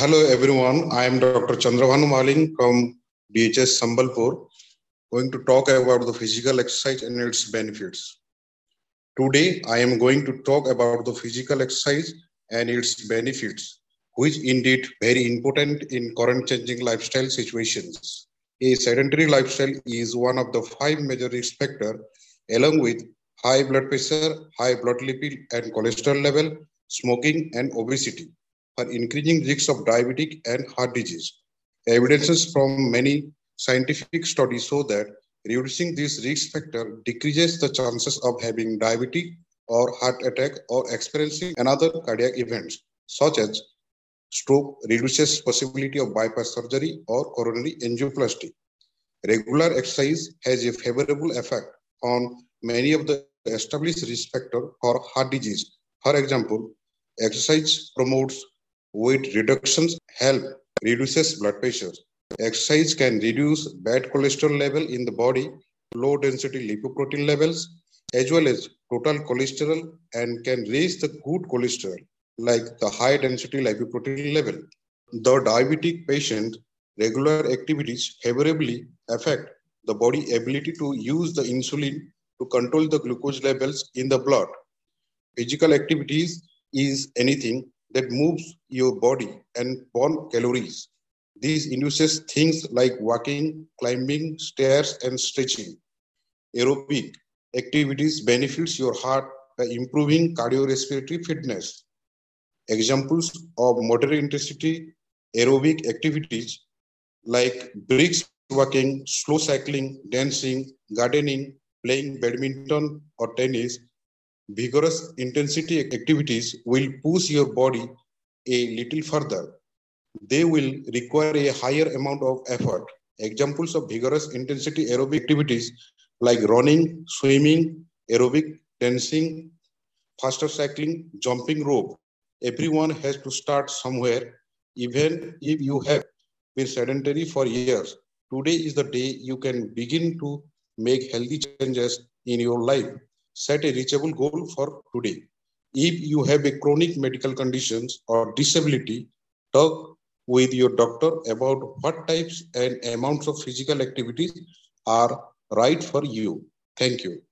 hello everyone. I am Dr. Chandrabhanu Mahaling from DHS Sambalpur, going to talk about the physical exercise and its benefits. Today, I am going to talk about the physical exercise and its benefits, which indeed very important in current changing lifestyle situations. A sedentary lifestyle is one of the five major risk factors, along with high blood pressure, high blood lipid and cholesterol level, smoking, and obesity for increasing risks of diabetic and heart disease. Evidences from many scientific studies show that reducing this risk factor decreases the chances of having diabetes or heart attack or experiencing another cardiac events such as stroke reduces possibility of bypass surgery or coronary angioplasty. Regular exercise has a favorable effect on many of the established risk factors for heart disease. For example, exercise promotes weight reductions, help reduces blood pressure. Exercise can reduce bad cholesterol level in the body, low density lipoprotein levels, as well as total cholesterol and can raise the good cholesterol like the high density lipoprotein level. The diabetic patient regular activities favorably affect the body ability to use the insulin to control the glucose levels in the blood. Physical activities is anything that moves your body and burn calories. This induces things like walking, climbing stairs, and stretching. Aerobic activities benefits your heart by improving cardiorespiratory fitness. Examples of moderate intensity aerobic activities like brisk walking, slow cycling, dancing, gardening, playing badminton or tennis vigorous intensity activities will push your body a little further. They will require a higher amount of effort. Examples of vigorous intensity aerobic activities like running, swimming, aerobic, dancing, faster cycling, jumping rope. Everyone has to start somewhere, even if you have been sedentary for years. Today is the day you can begin to make healthy changes in your life set a reachable goal for today. If you have a chronic medical conditions or disability, talk with your doctor about what types and amounts of physical activities are right for you. Thank you.